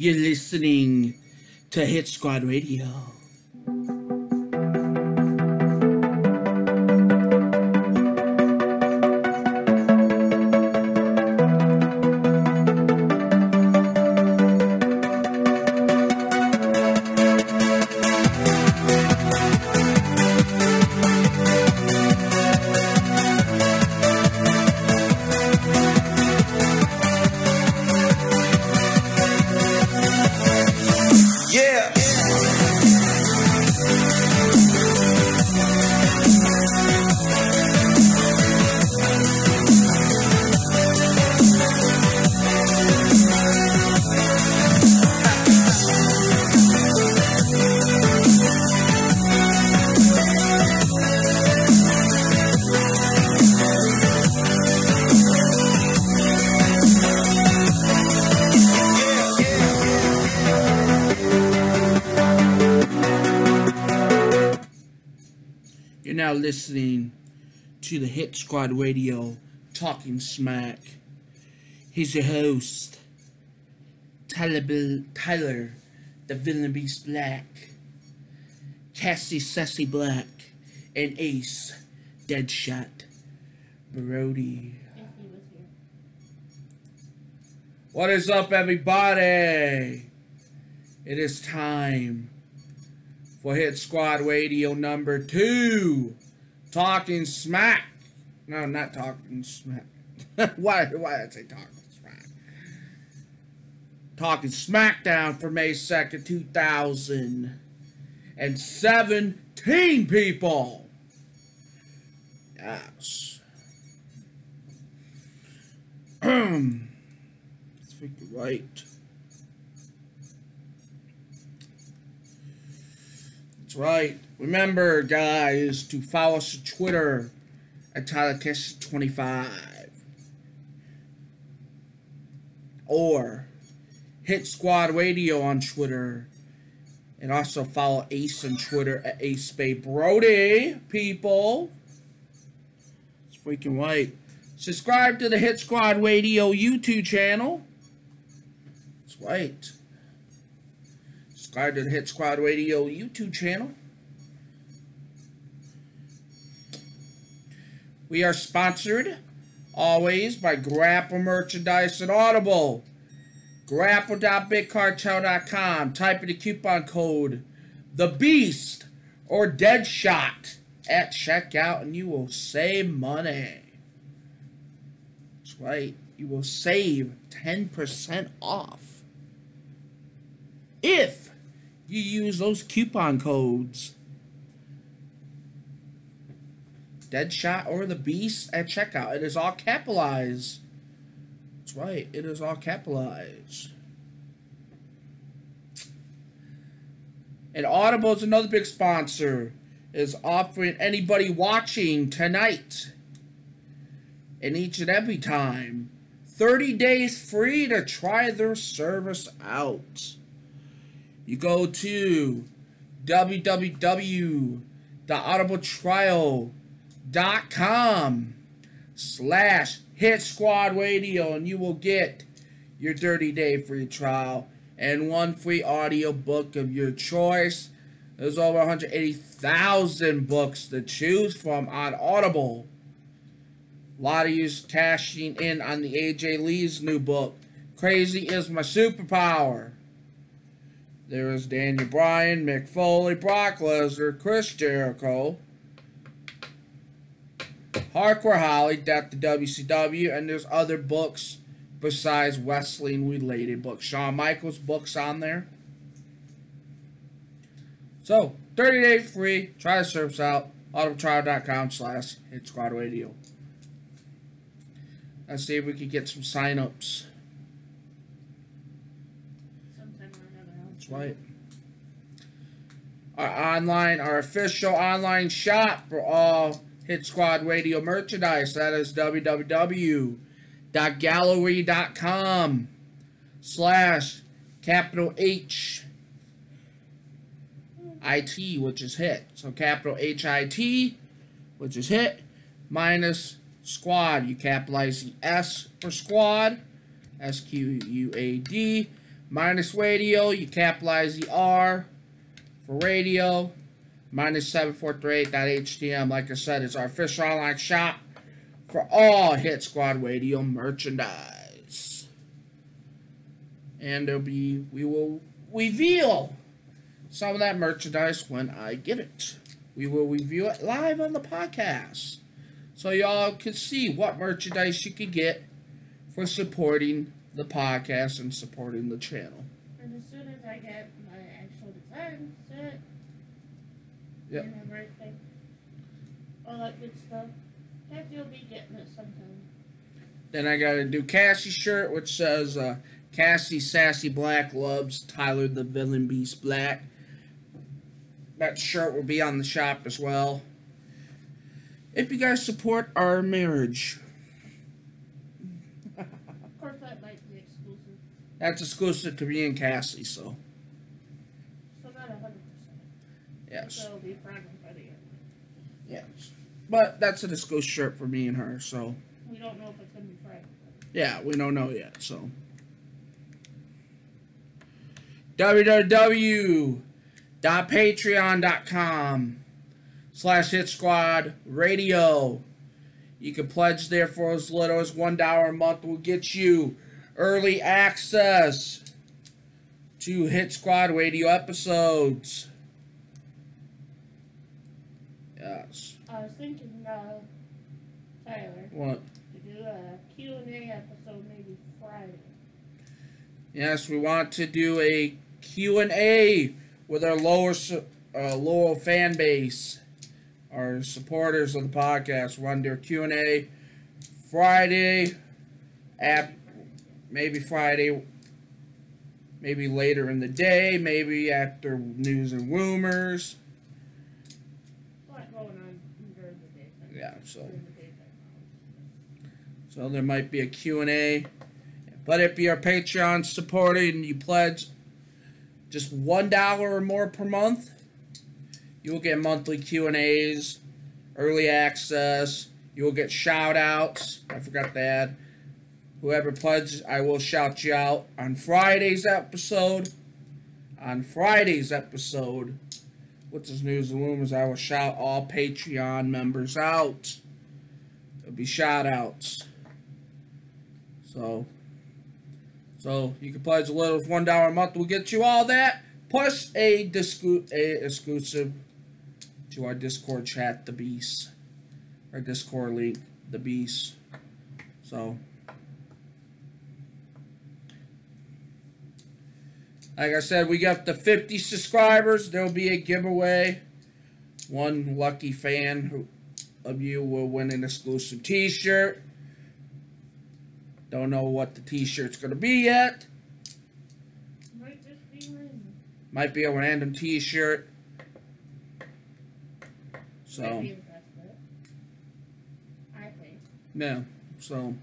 You're listening to Hit Squad Radio. Listening to the Hit Squad Radio Talking Smack. He's your host, Tyler, Bill, Tyler the Villain Beast Black, Cassie Sassy Black, and Ace Deadshot Brody. What is up, everybody? It is time for Hit Squad Radio number two. Talking smack. No, not talking smack. why, why did I say talking smack? Talking SmackDown for May 2nd, 2017, people. Yes. Let's figure right. Right. Remember, guys, to follow us on Twitter at TylerKiss25. Or Hit Squad Radio on Twitter. And also follow Ace on Twitter at Ace Bay Brody, people. It's freaking white. Subscribe to the Hit Squad Radio YouTube channel. It's right. Subscribe to the Hit Squad Radio YouTube channel. We are sponsored always by Grapple Merchandise and Audible. Grapple.bigcartel.com. Type in the coupon code The Beast or Deadshot at checkout and you will save money. That's right. You will save 10% off if you use those coupon codes. Deadshot or the Beast at checkout. It is all capitalized. That's right. It is all capitalized. And Audible is another big sponsor. Is offering anybody watching tonight and each and every time 30 days free to try their service out. You go to www.audibletrial.com slash hit squad radio and you will get your 30 day free trial and one free audio book of your choice. There's over 180,000 books to choose from on Audible. A lot of you cashing in on the AJ Lee's new book, Crazy is My Superpower. There is Daniel Bryan, Mick Foley, Brock Lesnar, Chris Jericho, Hardcore Holly, Death to WCW, and there's other books besides wrestling related books. Shawn Michaels books on there. So, 30 days free. Try the service out. audibletrial.com slash hit squad radio. Let's see if we can get some sign-ups. Right. Our online, our official online shop for all Hit Squad Radio merchandise. That is www.gallery.com slash capital H IT, which is hit. So capital H I T, which is hit, minus squad. You capitalize the S for squad, S Q U A D, Minus radio, you capitalize the R for radio. Minus 743.htm, like I said, is our official online shop for all Hit Squad Radio merchandise. And there'll be, we will reveal some of that merchandise when I get it. We will review it live on the podcast. So y'all can see what merchandise you can get for supporting the podcast and supporting the channel. And as soon as I get my actual design set Yep. and everything, all that good stuff, Kathy will be getting it sometime. Then I got to do Cassie shirt, which says uh, Cassie Sassy Black loves Tyler the Villain Beast Black. That shirt will be on the shop as well. If you guys support our marriage, Of course, that might be exclusive, that's exclusive to me and Cassie, so so not a hundred percent. yes. So it'll be by the end. Yes. But that's an exclusive shirt for me and her, so We don't know if it's gonna be Friday. yeah, we don't know yet, so. www.patreon.com slash hit squad radio. You can pledge there for as little as one dollar a month We'll get you early access to Hit Squad radio episodes. Yes. I was thinking, uh, Tyler, What? to do a Q and A episode maybe Friday. Yes, we want to do a Q&A with our lower uh, loyal fan base, our supporters of the podcast. We want to do a Q&A Friday, at maybe Friday, maybe later in the day, maybe after news and rumors. A lot going on during the daytime. Yeah, so During the daytime hours. so there might be a Q&A. But if you're a Patreon supporter and you pledge just one dollar or more per month, you will get monthly Q and A's, early access. You will get shout outs. I forgot to add. Whoever pledges, I will shout you out on Friday's episode. On Friday's episode, which is news and rumors, I will shout all Patreon members out. There'll be shout outs. So so you can pledge a little one dollar a month. We'll get you all that plus a discu- a exclusive to our Discord chat, the Beast, our Discord link, the Beast. So, like I said, we got the 50 subscribers. There will be a giveaway. One lucky fan who, of you will win an exclusive T-shirt. Don't know what the t-shirt's gonna be yet. Might just be random. Might be a random t-shirt. Might So be the best bet. I think. yeah. So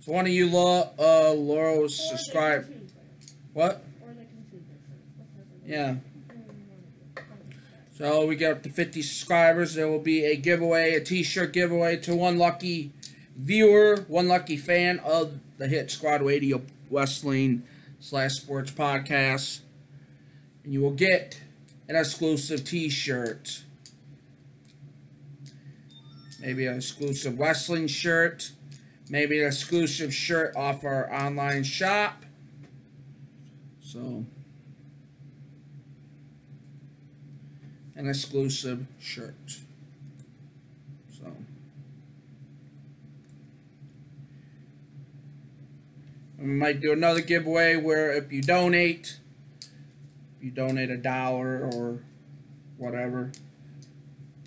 so one of you uh Laurel subscribe can choose it. what? Or they can choose it. Yeah. So we got up to 50 subscribers. There will be a giveaway, a t-shirt giveaway to one lucky viewer, one lucky fan of the Hit Squad Radio Wrestling slash Sports Podcast. And you will get an exclusive t-shirt. Maybe an exclusive wrestling shirt. Maybe an exclusive shirt off our online shop. So... an exclusive shirt. So we might do another giveaway where if you donate, if you donate a dollar or whatever,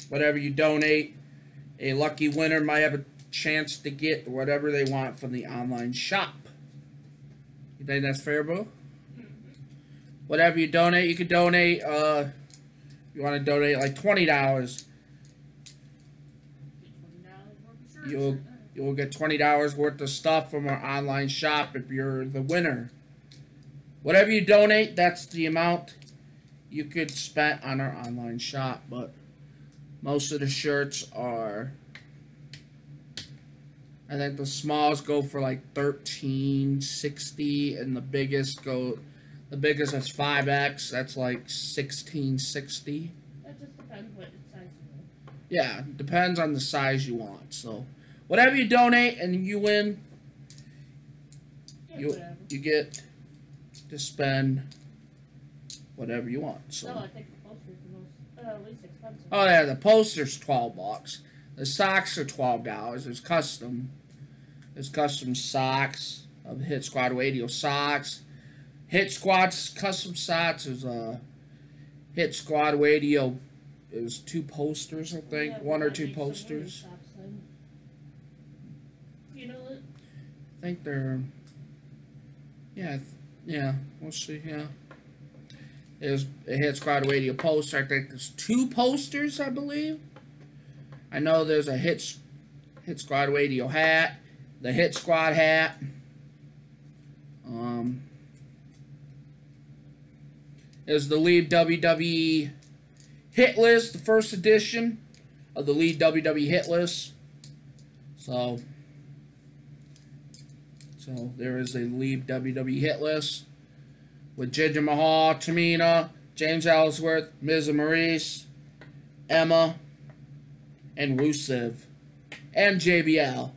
whatever you donate, a lucky winner might have a chance to get whatever they want from the online shop. You think that's fair, bro? Whatever you donate, you can donate. Uh, you want to donate like twenty dollars, You'll- you'll get twenty dollars worth of stuff from our online shop if you're the winner. Whatever you donate, that's the amount you could spend on our online shop. But most of the shirts are I think the smalls go for like thirteen sixty, and the biggest go, the biggest is five X. That's like sixteen sixty. That just depends what size you want. Yeah, depends on the size you want. So, whatever you donate and you win, Yeah, You- whatever. you get to spend whatever you want. No, So, I think the poster's the most, uh, least expensive. oh yeah, the poster's twelve bucks. The socks are twelve dollars. There's custom. There's custom socks of Hit Squad Radio socks. Hit Squad's custom socks is uh Hit Squad Radio. It was two posters, I think, Yeah, one or two make some winter posters. You know it? I think they're. Yeah, yeah. We'll see. Yeah. There's a Hit Squad Radio poster. I think there's two posters, I believe. I know there's a Hit Hit Squad Radio hat, the Hit Squad hat. Um. There's the Lead WWE Hit List, the first edition of the Lead WWE Hit List. So. So there is a lead WWE hit list with Jinder Mahal, Tamina, James Ellsworth, Miz Maryse, Emma, and Rusev, and JBL.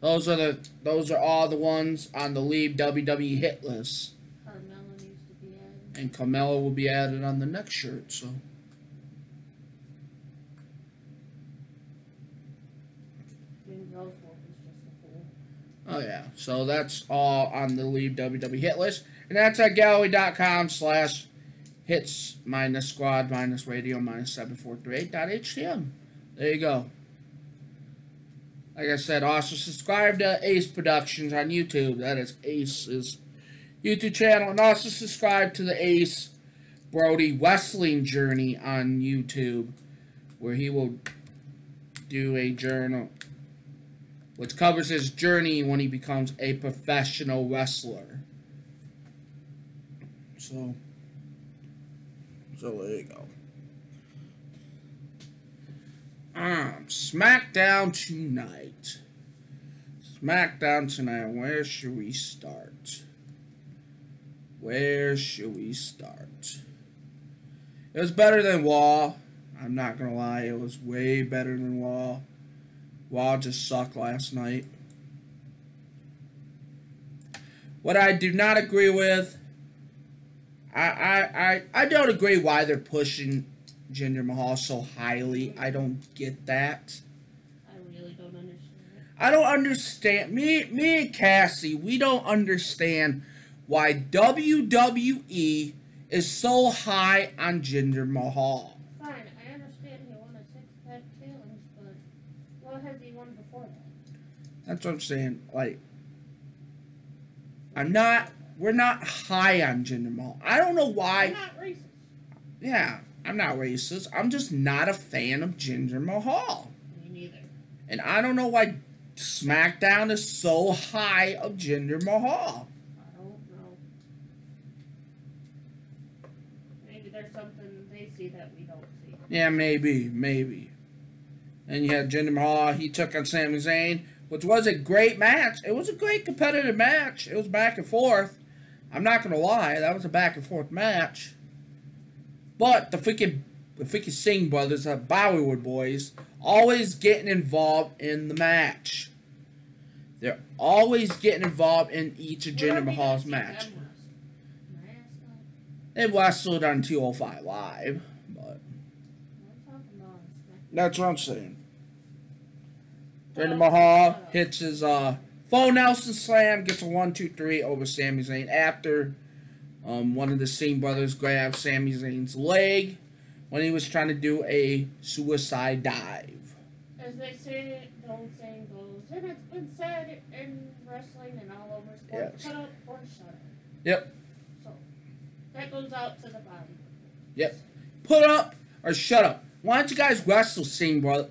Those are the those are all the ones on the lead WWE hit list, Carmella needs to be added. And Carmella will be added on the next shirt. So James Ellsworth is just a fool. oh yeah, so that's all on the Leave WWE hit list, and that's at gallery.com slash hits minus squad minus radio minus 7438.htm. There you go. Like I said, also subscribe to Ace Productions on YouTube. That is Ace's YouTube channel. And also subscribe to the Ace Brody Wrestling Journey on YouTube, where he will do a journal which covers his journey when he becomes a professional wrestler. So, so there you go. Um, SmackDown tonight. SmackDown tonight. Where should we start? Where should we start? It was better than Raw. I'm not gonna lie, it was way better than Raw. Raw just sucked last night. What I do not agree with, I I I, I don't agree why they're pushing Jinder Mahal so highly. I don't get that. I really don't understand. I don't understand. Me, me and Cassie, we don't understand why WWE is so high on Jinder Mahal. Fine, I understand he won a six pack challenge, but what has he won before that? That's what I'm saying. Like, I'm not. We're not high on Jinder Mahal. I don't know I'm why. not racist. Yeah, I'm not racist. I'm just not a fan of Jinder Mahal, Me neither. and I don't know why SmackDown is so high of Jinder Mahal. I don't know. Maybe there's something they see that we don't see. Yeah, maybe, maybe. And you had Jinder Mahal. He took on Sami Zayn, which was a great match. It was a great competitive match. It was back and forth. I'm not gonna lie, that was a back and forth match. But the freaking the freaking Singh brothers, the Bollywood boys, always getting involved in the match. They're always getting involved in each of Jinder Mahal's match. Them wrestle? NASCAR? They wrestled on 205 Live, but I'm talking about Smack- that's what I'm saying. Jinder Mahal hits his uh, full Nelson slam, gets a one, two, three over Sami Zayn after um, one of the Singh brothers grabbed Sami Zayn's leg when he was trying to do a suicide dive. As they say, the old saying goes, and it's been said in wrestling and all over sports, Yes. cut up or shut up. Yep. That goes out to the body. Yep. Put up or shut up. Why don't you guys wrestle, the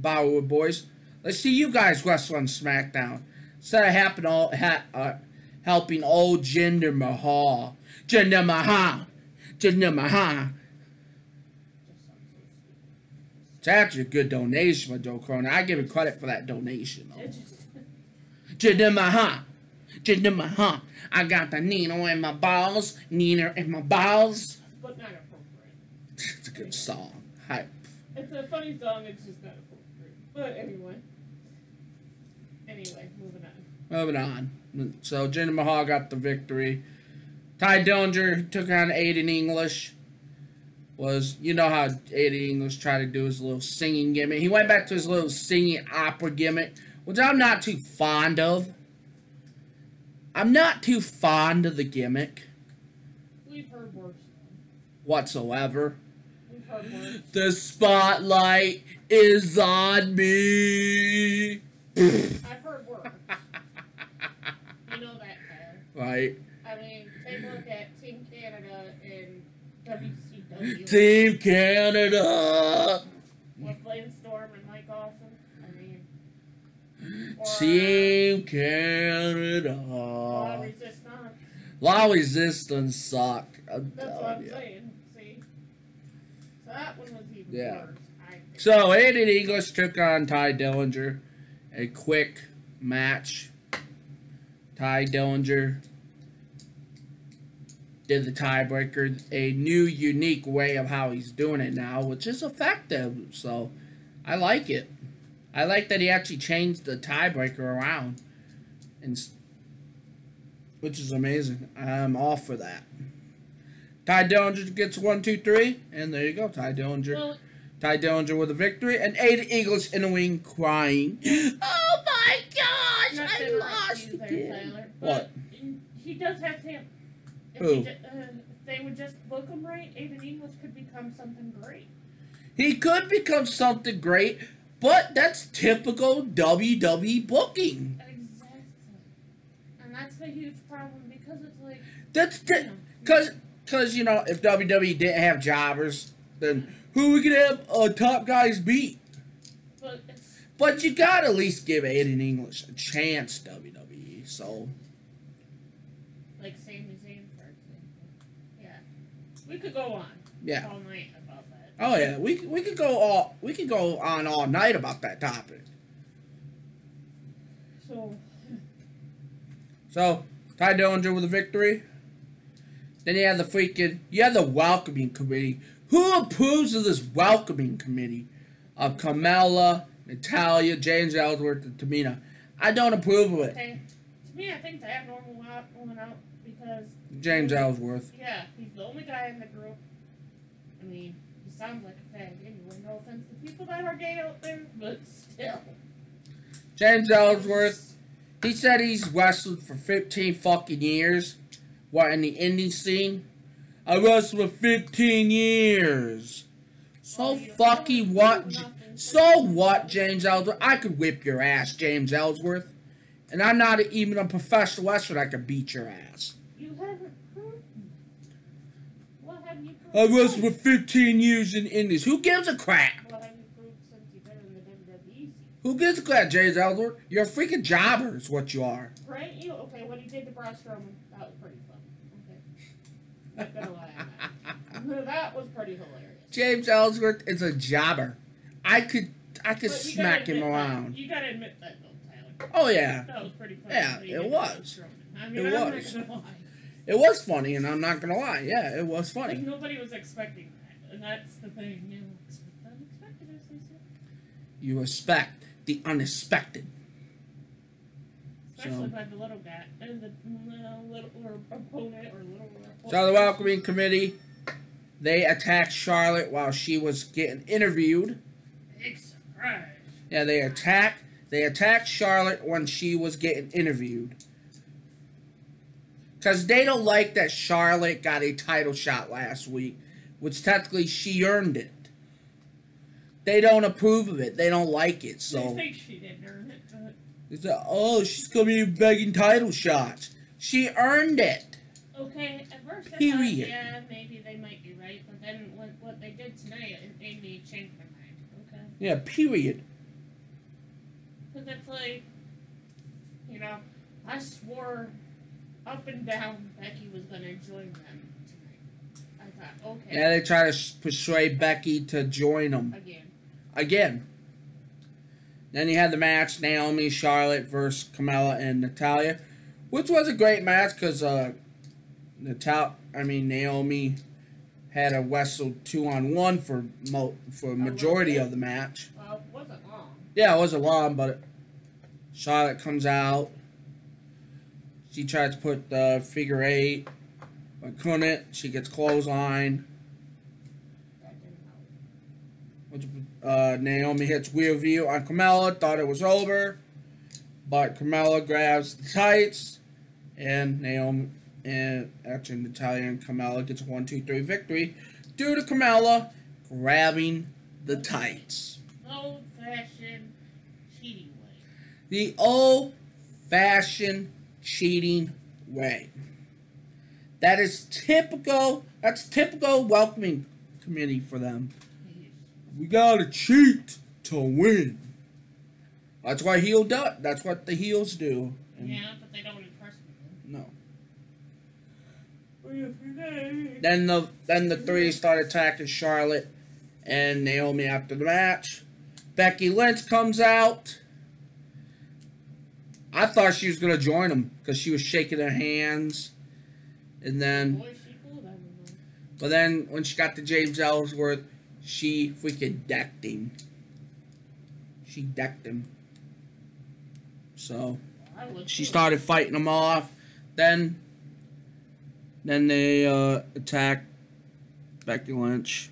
Bollywood boys? Let's see you guys wrestle on SmackDown instead of happen all, ha, uh, helping old Jinder Mahal. Jinder Mahal. Jinder Mahal. Just sounds so stupid. It's actually a good donation by Joe Cronin. I give him credit for that donation, though. It just, Jidimaha. Jidimaha. I got the Nino in my balls. Nina in my balls. but not appropriate. It's a good song. Hype. It's a funny song. It's just not appropriate. But anyway. Anyway, moving on. Moving on. So Jinder Mahal got the victory. Tye Dillinger took on Aiden English. Was you know how Aiden English tried to do his little singing gimmick? He went back to his little singing opera gimmick, which I'm not too fond of. I'm not too fond of the gimmick We've heard worse. whatsoever. We've heard worse. The spotlight is on me. I've heard worse. You know that, Tyler. right. I mean, take a look at Team Canada and WCW Team Canada. with Lance Storm and Mike Awesome. I mean, or, Team Canada. La Resistance. La Resistance suck. I'm That's what I'm ya. saying. See? So that one was even Yeah. worse. So Aiden English took on Tye Dillinger. A quick match. Tye Dillinger did the tiebreaker. A new, unique way of how he's doing it now, which is effective. So I like it. I like that he actually changed the tiebreaker around, and which is amazing. I'm all for that. Tye Dillinger gets one, two, three, and there you go. Tye Dillinger. Well, Tye Dillinger with a victory, and Aiden Eagles in the wing crying. Oh my gosh, not I lost interrupt there, again. Tyler, What? He does have talent. If, Who? he uh, if they would just book him right, Aiden English could become something great. He could become something great, but that's typical WWE booking. Exactly. And that's the huge problem because it's like, That's you know, cause, cause you know if WWE didn't have jobbers, then who we could have uh, top guys beat? but But you gotta at least give Aiden English a chance, WWE. So like Sami Zayn, for example. Yeah. We could go on yeah. all night. Oh yeah, we we could go all we could go on all night about that topic. So, So Tye Dillinger with a victory. Then you have the freaking you have the welcoming committee. Who approves of this welcoming committee of Carmella, Natalya, James Ellsworth, and Tamina? I don't approve of it. okay. To me, I think to have normal out, woman out because, James Ellsworth. yeah, he's the only guy in the group. I mean, sounds like a fag anyway. No offense to people that are gay out there, but still. James Ellsworth. He said he's wrestled for 15 fucking years. What in the indie scene? I wrestled for 15 years. So oh, you fucking what? proved J- nothing. So what, James Ellsworth? I could whip your ass, James Ellsworth. And I'm not even a professional wrestler that could beat your ass. You haven't proved. What have you proved? I wrestled for 15 years in indies. Who gives a crap? What have you since you've been in the WWE? Who gives a crap, James Ellsworth? You're a freaking jobber, is what you are. Right? You okay? What he did to Braun Strowman, that was pretty fun. Okay. Not gonna lie on that. that was pretty hilarious. James Ellsworth is a jobber. I could I could smack him admit that. around. You gotta admit that though, Tyler. Oh yeah. That was pretty funny. Yeah, it was. I mean, It I'm was. Not gonna lie. It was funny, and I'm not gonna lie. Yeah, it was Like funny. nobody was expecting that, and that's the thing. You expect the unexpected, as they say. You respect the unexpected. Especially So- by the little guy and the uh, little or opponent or little. Opponent. So the welcoming committee, they attacked Charlotte while she was getting interviewed. Big surprise. Yeah, they attacked they attacked Charlotte when she was getting interviewed. Cause they don't like that Charlotte got a title shot last week, which technically she earned it. They don't approve of it. They don't like it. So think she didn't earn it, but it's a, oh, she's gonna be begging title shots. She earned it. okay. At first, I Period. thought, yeah, maybe they might be right, but then what, what they did tonight, it made me change my mind. Okay, Yeah. Period. because it's like, you know, I swore up and down Becky was gonna join them tonight. I thought, okay, Yeah, they try to persuade Becky to join them. again. again. Then you had the match Naomi, Charlotte versus Carmella and Natalya, which was a great match because uh, Natal, I mean Naomi, had a wrestle two on one for mo- for majority of the match. Well, it wasn't long. Yeah, it wasn't long, but Charlotte comes out. She tries to put the figure eight, but couldn't. She gets clothesline. That didn't help. Which, uh, Naomi hits Rear View on Carmella. Thought it was over, but Carmella grabs the tights, and Naomi and actually Natalya and Carmella gets a one, two, three victory due to Carmella grabbing the tights. Old fashioned cheating way. The old fashioned cheating way. That is typical. That's typical welcoming committee for them. We gotta cheat to win. That's why heel do. That's what the heels do. And Yeah, but they don't impress me. No. Then. Then the then the three start attacking Charlotte and Naomi after the match. Becky Lynch comes out. I thought she was gonna join them because she was shaking her hands, and then Boy, she fooled everyone. but then when she got to James Ellsworth, she freaking decked him. She decked him. So she started fighting them off. Then, then they uh, attacked Becky Lynch.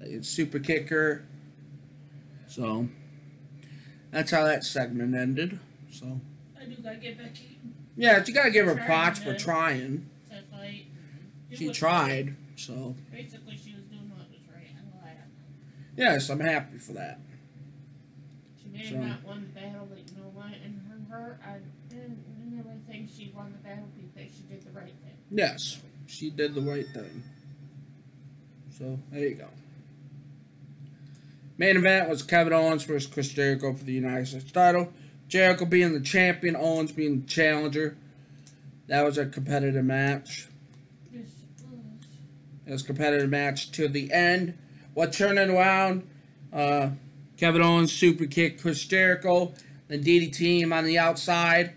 They super kick her. So that's how that segment ended. So I do gotta get Becky yeah, you gotta give her props for trying. to fight. She tried. So. Basically, she was doing what was right. I lied. yes, I'm happy for that. She may So- have not won the battle, but you know what? In her, her I didn't really think she won the battle because she did the right thing. Yes, she did the right thing. So there you go. Main event was Kevin Owens versus Chris Jericho for the United States title. Jericho being the champion, Owens being the challenger. That was a competitive match. It was. A competitive match to the end. What turned it around? Uh, Kevin Owens super kicked Chris Jericho, then DDT him on the outside,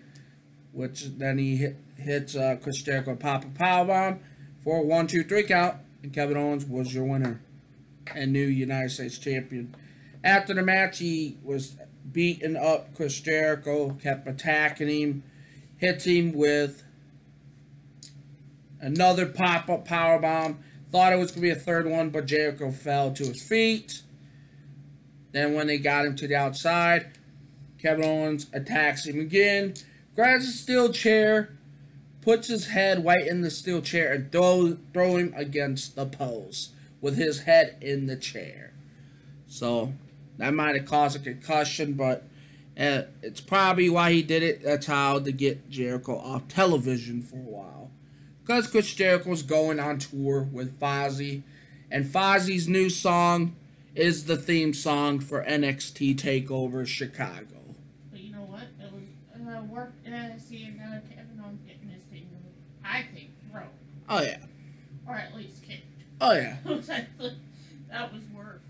which then he hit, hits uh, Chris Jericho pop a powerbomb for a one, two, three count, and Kevin Owens was your winner and new United States champion. After the match, he was beating up Chris Jericho, kept attacking him, hits him with another pop up power bomb. Thought it was gonna be a third one, but Jericho fell to his feet. Then when they got him to the outside, Kevin Owens attacks him again, grabs a steel chair, puts his head right in the steel chair, and throw throw him against the post with his head in the chair. So that might have caused a concussion, but uh, it's probably why he did it. That's how to get Jericho off television for a while. Because Chris Jericho's going on tour with Fozzy, and Fozzy's new song is the theme song for NXT Takeover Chicago. But you know what? It was uh, work uh, seeing uh, Kevin Owens getting his thing, I think, broke. Oh yeah, Or at least. Oh yeah, that was worth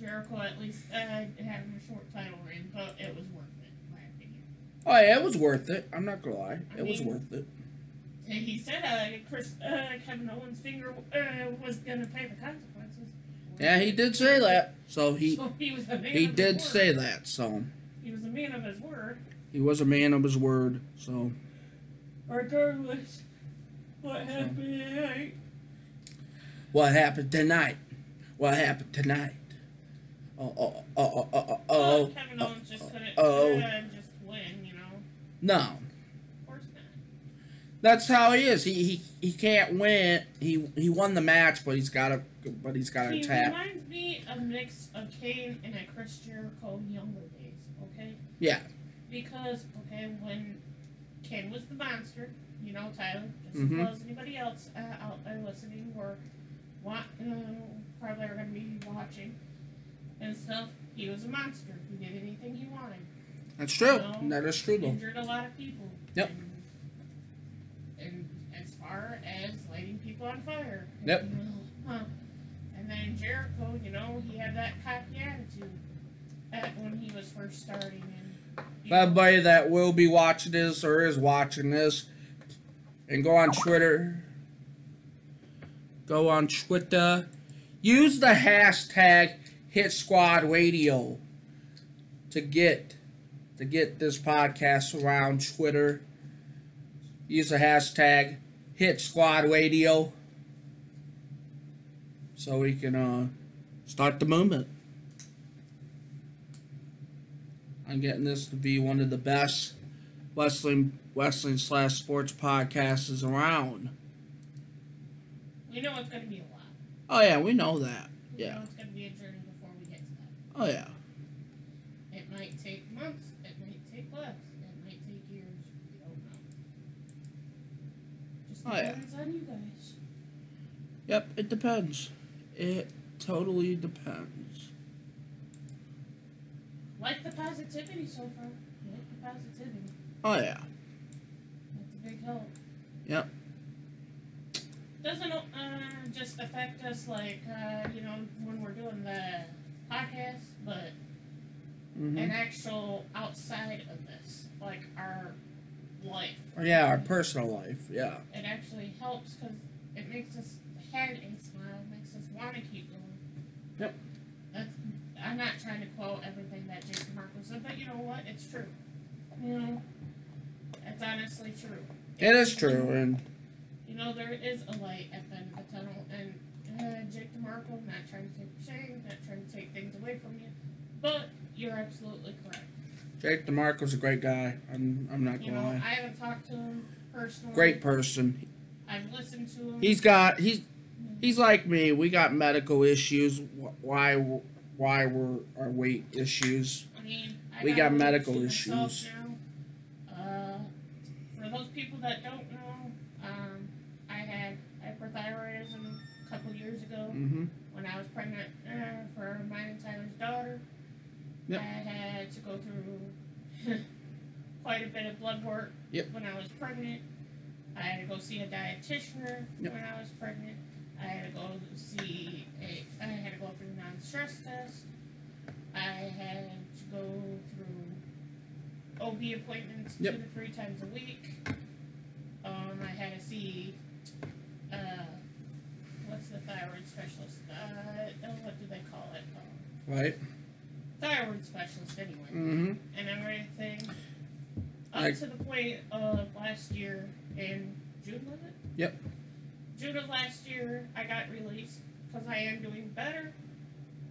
Jericho at least uh, having a short title reign, but it was worth it, in my opinion. oh yeah. It was worth it. I'm not gonna lie, I it was worth it. And he said uh, Chris, uh, Kevin Owens' finger uh, was going to pay the consequences. Yeah, he did say that. So he So he was a man he of his did say that. So He was a man of his word. he was a man of his word. So Regardless, what happened tonight? What happened tonight? What happened tonight? Oh oh oh oh oh oh. Well, oh, Kevin oh, Owens just couldn't oh. just win, you know. No, Of course not. that's how he is. He he he can't win. He he won the match, but he's got a but he's got to He tap. reminds me of mix of Kane and a Chris Jericho younger days, okay? Yeah. Because, okay, when Kane was the monster, you know, Tyler, just as well as anybody else uh, out there listening or want, uh, probably are going to be watching and stuff, he was a monster. He did anything he wanted. That's true. That is true though. Injured a lot of people. Yep. And, and as far as lighting people on fire. Yep. Huh. And then Jericho, you know, he had that cocky attitude. like when he was first starting. And, you know, everybody that will be watching this or is watching this, and go on Twitter. Go on Twitter. Use the hashtag Hit Squad Radio to get to get this podcast around Twitter. Use the hashtag Hit Squad Radio so we can uh, start the movement. I'm getting this to be one of the best wrestling wrestling slash sports podcasts around. We know it's going to be a lot. Oh yeah, we know that. We Yeah. know it's going to be a journey before we get to that. Oh yeah. It might take months. It might take less. It might take years. We don't know. Just Oh, yeah. depends on you guys. Yep, it depends. It totally depends. Like the positivity so far. Like the positivity. Oh yeah. That's a big help. Yep. Doesn't uh, just affect us like uh, you know when we're doing the podcast, but hmm an actual outside of this, like our life. Yeah, our personal life. Yeah. It actually helps because it makes us head and smile, makes us want to keep going. Yep. That's, I'm not trying to quote everything that Jason Marco said, but you know what? It's true. You know, it's honestly true. It is true, and Know, there is a light at the end of the tunnel, and uh, Jake DeMarco, not trying to take shame, not trying to take things away from you, but you're absolutely correct. Jake DeMarco's a great guy. I'm I'm not You gonna know, lie. I haven't talked to him personally. Great person. I've listened to him. He's got he's he's like me. We got medical issues. Why why were our weight issues? I mean, I We got, got medical issues. Now. Uh, for those people that don't know, hyperthyroidism a couple years ago Mm-hmm. when I was pregnant uh, for mine and Tyler's daughter. Yep. I had to go through quite a bit of blood work Yep. when I was pregnant. I had to go see a dietitian Yep. when I was pregnant. I had to go see a. I had to go through non-stress test. I had to go through OB appointments two to three times a week. Um, I had to see. The thyroid specialist? Uh, oh, what do they call it? Um, Right. thyroid specialist, anyway Mm-hmm. and everything. Up Like- to the point of last year in June, was it? Yep. June of last year, I got released because I am doing better.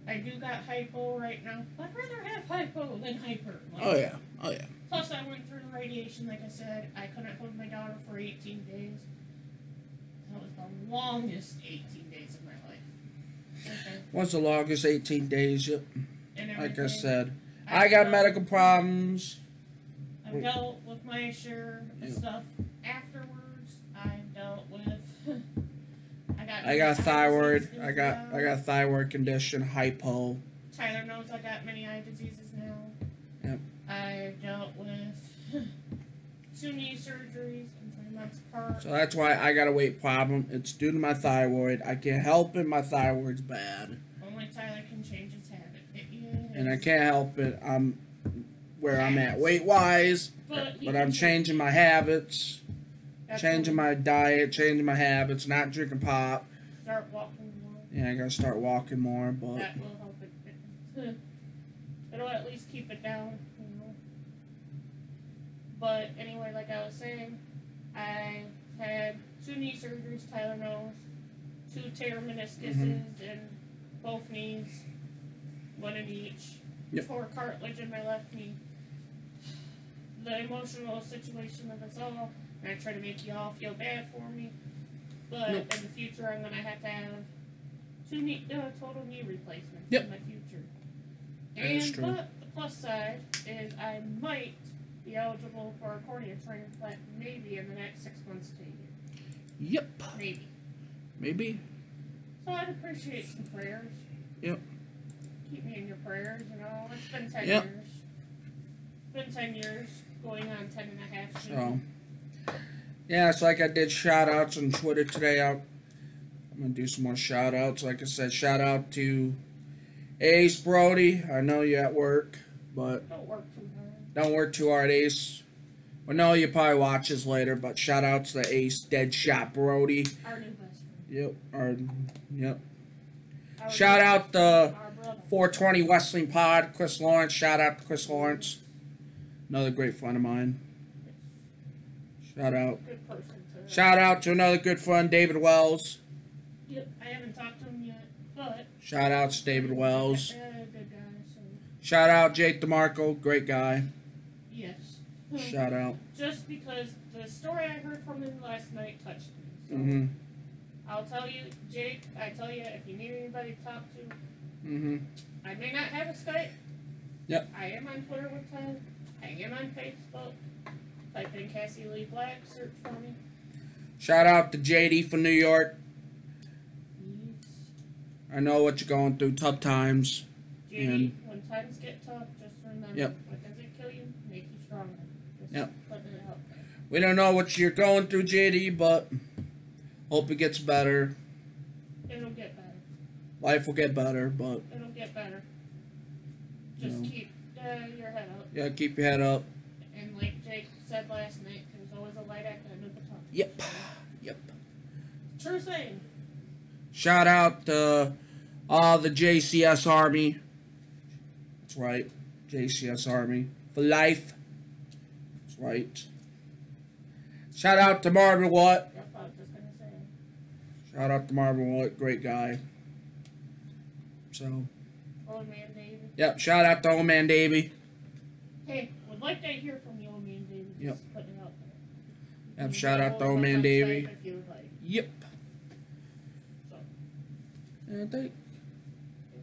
I do got hypo right now. I'd rather have hypo than hyper. Like, Oh yeah. Oh yeah. Plus, I went through the radiation, like I said. I couldn't hold my daughter for 18 days. That was the longest 18 days of my life. Okay. What's the longest 18 days? Yep. Like I said, I've I got medical problems. I've dealt with my share of Yeah. stuff afterwards. I've dealt with. I got. I got thyroid. I got diseases I got thyroid condition, hypo. Tyler knows I got many eye diseases now. Yep. I've dealt with two knee surgeries So that's why I got a weight problem. It's due to my thyroid. I can't help it. My thyroid's bad, Only Tyler can change his habit. And I can't help it. I'm where I'm at weight wise, But, but I'm changing my habits, changing my diet, changing my habits. Not drinking pop. Start walking more. Yeah, I gotta start walking more. But That will help it. It'll at least keep it down, you know. But anyway, like I was saying, I had two knee surgeries, Tyler knows, two tear meniscuses Mm-hmm. in both knees, one in each, Yep. tore cartilage in my left knee. The emotional situation of us all, and I try to make you all feel bad for me. But Nope. in the future, I'm gonna have to have two knee, uh, total knee replacements Yep. in my future. And but the plus side is I might be eligible for a cornea transplant maybe in the next six months to a year. yep, Maybe. maybe. So I'd appreciate some prayers. Yep. Keep me in your prayers, you know. It's been ten Yep. years. It's been ten years, going on ten and a half soon. So yeah, it's like I did shout outs on Twitter today. I'll, I'm gonna do some more shout outs. Like I said, shout out to Ace Brody. I know you're at work. but Don't work too hard. Don't work too hard, Ace. Well, no, you probably watch this later, but shout out to the Ace Deadshot Brody. Our new best friend. Yep, or yep. Our Shout out the 420 Wrestling Pod, Chris Lawrence. Shout out to Chris Lawrence, another great friend of mine. Shout out. Good person to. Shout out to another good friend, David Wells. Yep. I haven't talked to him yet, but. Shout out to David Wells. Good guy. So Shout out Jake DeMarco, great guy. Shout out. Just because the story I heard from him last night touched me. So Mhm. I'll tell you, Jake. I tell you, if you need anybody to talk to, Mhm. I may not have a Skype. Yep. I am on Twitter with Ted. I am on Facebook. Type in Cassie Lee Black, search for me. Shout out to JD from New York. I know what you're going through, tough times. JD, And- when times get tough, just remember Yep. what doesn't kill you make you stronger. Just Yep. putting it out there. We don't know what you're going through, JD, but hope it gets better. It'll get better. Life will get better, but It'll get better. Just No. keep uh, your head up. yeah, keep your head up. And like Jake said last night, there's always a light at the end of the tunnel. Yep. Yep. True saying. Shout out to all the JCS Army. That's right, JCS Army for life. Right. Shout out to Marvin Watt. Yep, I was just gonna say. Shout out to Marvin Watt, great guy. So, Old man David. yep. Shout out to old man Davey. Hey, would like to hear from you, old man. Just Yep. putting it out there. Yep. Shout out to old man Davey. Skype If you would like. Yep. So, And I think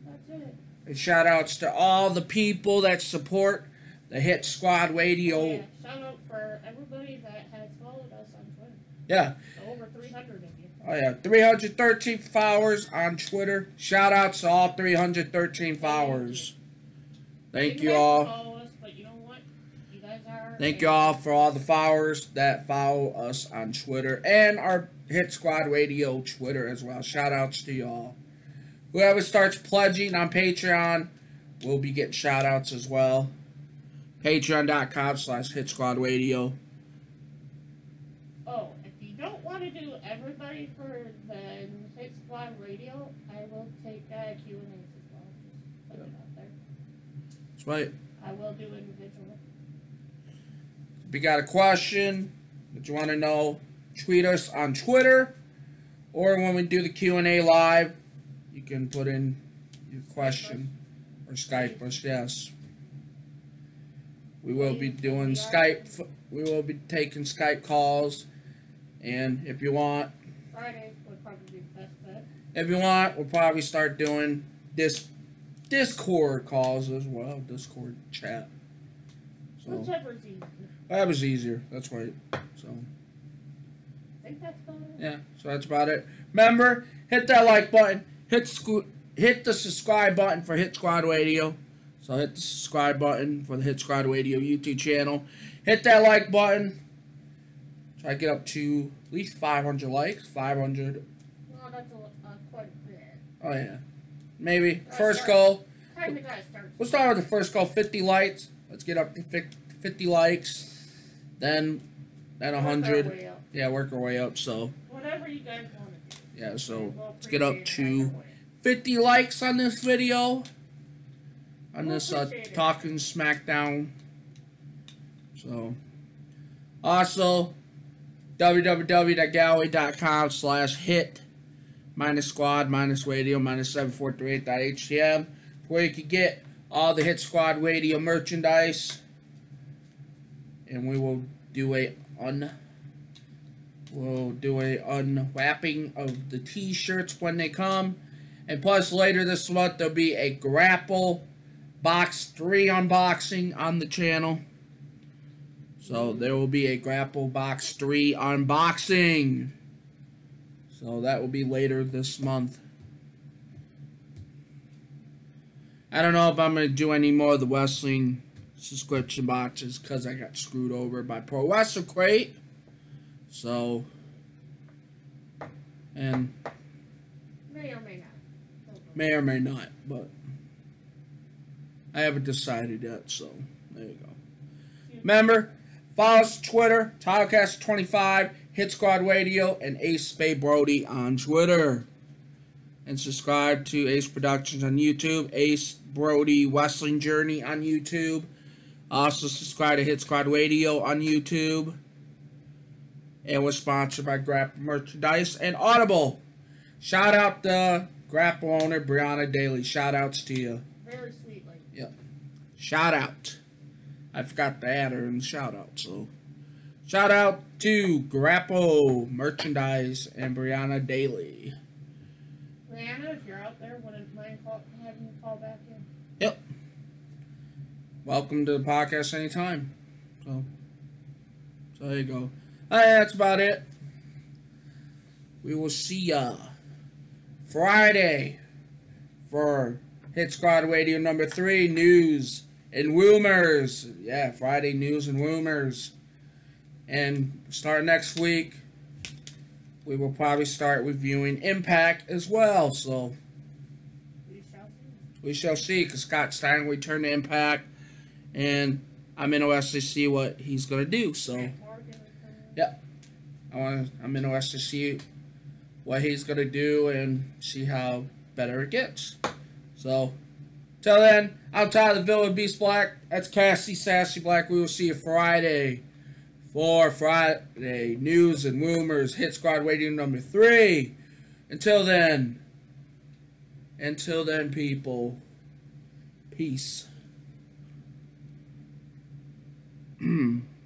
that's it. And shout outs to all the people that support the Hit Squad Radio. Oh, yeah. Shout out for everybody that has followed us on Twitter. Yeah. Over 300 of you. Oh yeah, 313 followers on Twitter. Shout outs to all 313 followers. Thank Didn't you all. Follow us, but you know what? You guys are. Thank you all for all the followers that follow us on Twitter and our Hit Squad Radio Twitter as well. Shout outs to y'all. Whoever starts pledging on Patreon will be getting shout outs as well. Patreon.com slash Hit Squad Radio. Oh, if you don't want to do everybody for the Hit Squad Radio, I will take uh, Q and A's as well. Just put it out there. That's right. I will do individual. If you got a question that you want to know, tweet us on Twitter, or when we do the Q and A live, you can put in your question or Skype us. Yes, we will be doing Skype. We will be taking Skype calls, and if you want, Friday would probably be the best bet. if you want, we'll probably start doing this Discord calls as well. Discord chat. So Whichever's easier. that was easier. That's right. So. I think that's about it. Yeah, so that's about it. Remember, hit that like button. Hit squ- hit the subscribe button for Hit Squad Radio. So hit the subscribe button for the Hit Squad Radio YouTube channel. Hit that like button. Try to get up to at least 500 likes. 500. Well, that's a, uh, quite a bit. Oh yeah, maybe first right. goal. Start. We'll start with the first goal. 50 likes. Let's get up to 50 likes. Then, then Work our 100. way up. Yeah, work our way up. So Whatever you guys want to do. yeah, so let's get up to. 50 likes on this video on this uh, talking smackdown. So also www.galway.com slash hit minus squad minus radio minus 7438.htm where you can get all the hit squad radio merchandise. And we will do a un we'll do a unwrapping of the t-shirts when they come. And plus, later this month, there'll be a Grapple Box 3 unboxing on the channel. So, there will be a Grapple Box 3 unboxing. So, that will be later this month. I don't know if I'm going to do any more of the wrestling subscription boxes because I got screwed over by Pro Wrestle Crate. So, and May or may not. May or may not, but I haven't decided yet, so there you go. Remember, follow us Twitter, Tilecast25, Hit Squad Radio, and Ace Bay Brody on Twitter. And subscribe to Ace Productions on YouTube, Ace Brody Wrestling Journey on YouTube. Also subscribe to Hit Squad Radio on YouTube. And we're sponsored by Grapple Merchandise and Audible. Shout out to Grapple owner Brianna Daly. Shout outs to you. Shout out. I forgot to add her in the shout out, so shout out to Grapple Merchandise and Brianna Daly. Brianna, if you're out there, wouldn't mind call, having you call back in. Yep. Welcome to the podcast anytime. So, so there you go. All right, that's about it. We will see ya Friday for Hit Squad Radio number three news and rumors. Yeah, Friday news and rumors. And start next week, we will probably start reviewing Impact as well. So We shall see. we shall see. Because Scott Stein returned to Impact, and I'm interested to see what he's gonna do. So Grant Morgan is coming. Yeah. I want. I'm interested to see what he's gonna do and see how better it gets. So, till then, I'm Tyler Villa Beast Black. That's Cassie Sassy Black. We will see you Friday for Friday news and rumors. Hit Squad Radio number three. Until then. Until then, people. Peace.